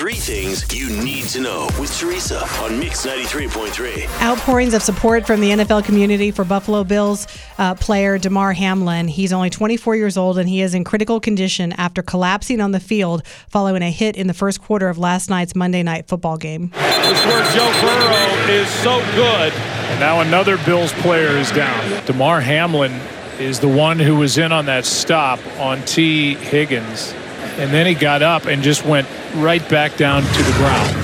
Three things you need to know with Teresa on Mix 93.3. Outpourings of support from the NFL community for Buffalo Bills uh, player Damar Hamlin. He's only 24 years old and he is in critical condition after collapsing on the field following a hit in the first quarter of last night's Monday night football game. This is where Joe Burrow is so good. And now another Bills player is down. Damar Hamlin is the one who was in on that stop on Tee Higgins. And then he got up and just went right back down to the ground.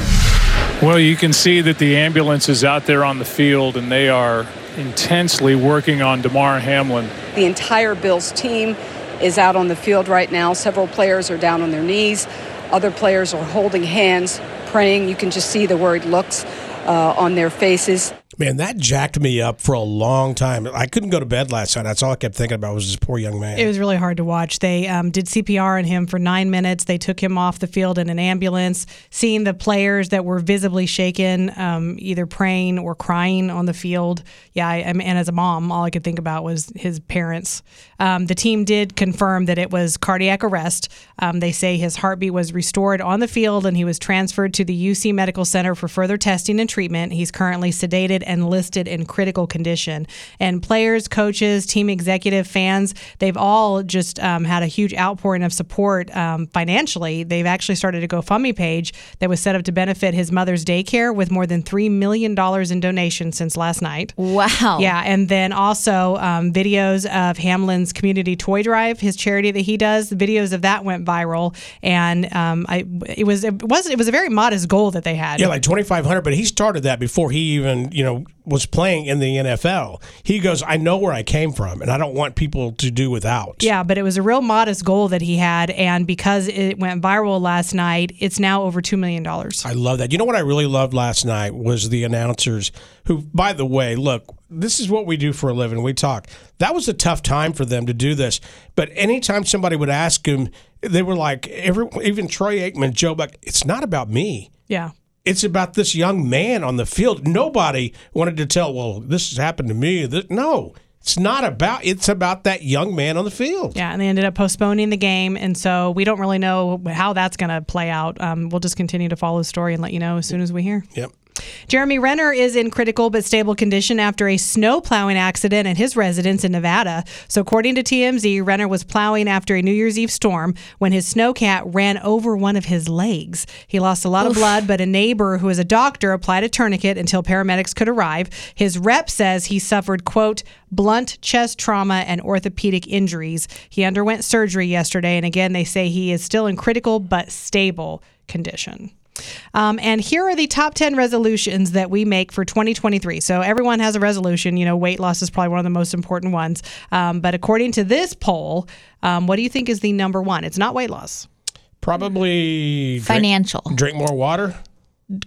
Well, you can see that the ambulance is out there on the field and they are intensely working on Damar Hamlin. The entire Bills team is out on the field right now. Several players are down on their knees. Other players are holding hands, praying. You can just see the worried looks uh, on their faces. Man, that jacked me up for a long time. I couldn't go to bed last night. That's all I kept thinking about was this poor young man. It was really hard to watch. They um, did CPR on him for nine minutes. They took him off the field in an ambulance. Seeing the players that were visibly shaken, um, either praying or crying on the field. Yeah, I, and as a mom, all I could think about was his parents. Um, the team did confirm that it was cardiac arrest. Um, they say his heartbeat was restored on the field and he was transferred to the UC Medical Center for further testing and treatment. He's currently sedated and listed in critical condition. And players, coaches, team executive, fans, they've all just um, had a huge outpouring of support um, financially. They've actually started a GoFundMe page that was set up to benefit his mother's daycare with more than $3 million in donations since last night. Wow. Yeah. And then also um, videos of Hamlin's community toy drive, his charity that he does. The videos of that went viral. And um, I, it was, it was, it was a very modest goal that they had. Yeah, like 2,500, but he started that before he even, you know, was playing in the NFL. He goes, I know where I came from, and I don't want people to do without. Yeah, but it was a real modest goal that he had, and because it went viral last night, it's now over two million dollars. I love that. You know what I really loved last night was the announcers who, by the way, look, this is what we do for a living. We talk. That was a tough time for them to do this, but anytime somebody would ask him, they were like, every, even Troy Aikman, Joe Buck, it's not about me. Yeah. It's about this young man on the field. Nobody wanted to tell, well, this has happened to me. No, it's not about. It's about that young man on the field. Yeah, and they ended up postponing the game, and so we don't really know how that's going to play out. Um, we'll just continue to follow the story and let you know as soon as we hear. Yep. Jeremy Renner is in critical but stable condition after a snow plowing accident at his residence in Nevada. So, according to TMZ, Renner was plowing after a New Year's Eve storm when his snowcat ran over one of his legs. He lost a lot of blood, but a neighbor who is a doctor applied a tourniquet until paramedics could arrive. His rep says he suffered, quote, blunt chest trauma and orthopedic injuries. He underwent surgery yesterday, and again, they say he is still in critical but stable condition. Um, and here are the top 10 resolutions that we make for 2023. So everyone has a resolution. You know, weight loss is probably one of the most important ones. Um, but according to this poll, um, what do you think is the number one? It's not weight loss. Probably drink- Financial. Drink, more water.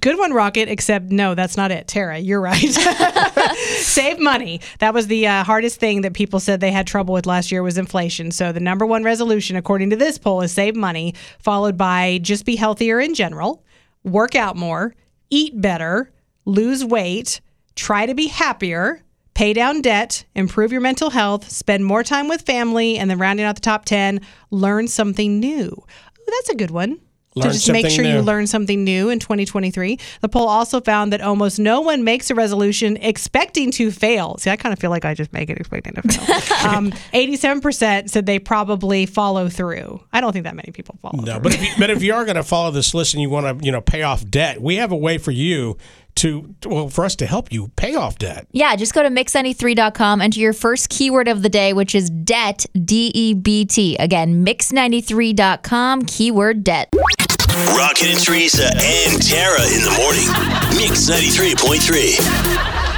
Good one, Rocket, except no, that's not it. Tara, you're right. Save money. That was the uh, hardest thing that people said they had trouble with last year was inflation. So the number one resolution, according to this poll, is save money, followed by just be healthier in general, work out more, eat better, lose weight, try to be happier, pay down debt, improve your mental health, spend more time with family, and then rounding out the top 10, learn something new. Ooh, that's a good one. Learn to just make something sure you learn something new in 2023. The poll also found that almost no one makes a resolution expecting to fail. See, I kind of feel like I just make it expecting to fail. um, 87% said they probably follow through. I don't think that many people follow No, through. but if you, but if you are going to follow this list and you want to, you know, pay off debt, we have a way for you to, well, for us to help you pay off debt. Yeah, just go to mix93.com, enter your first keyword of the day, which is debt, D E B T. Again, mix93.com, keyword debt. Rocket and Teresa and Tara in the morning. Mix 93.3.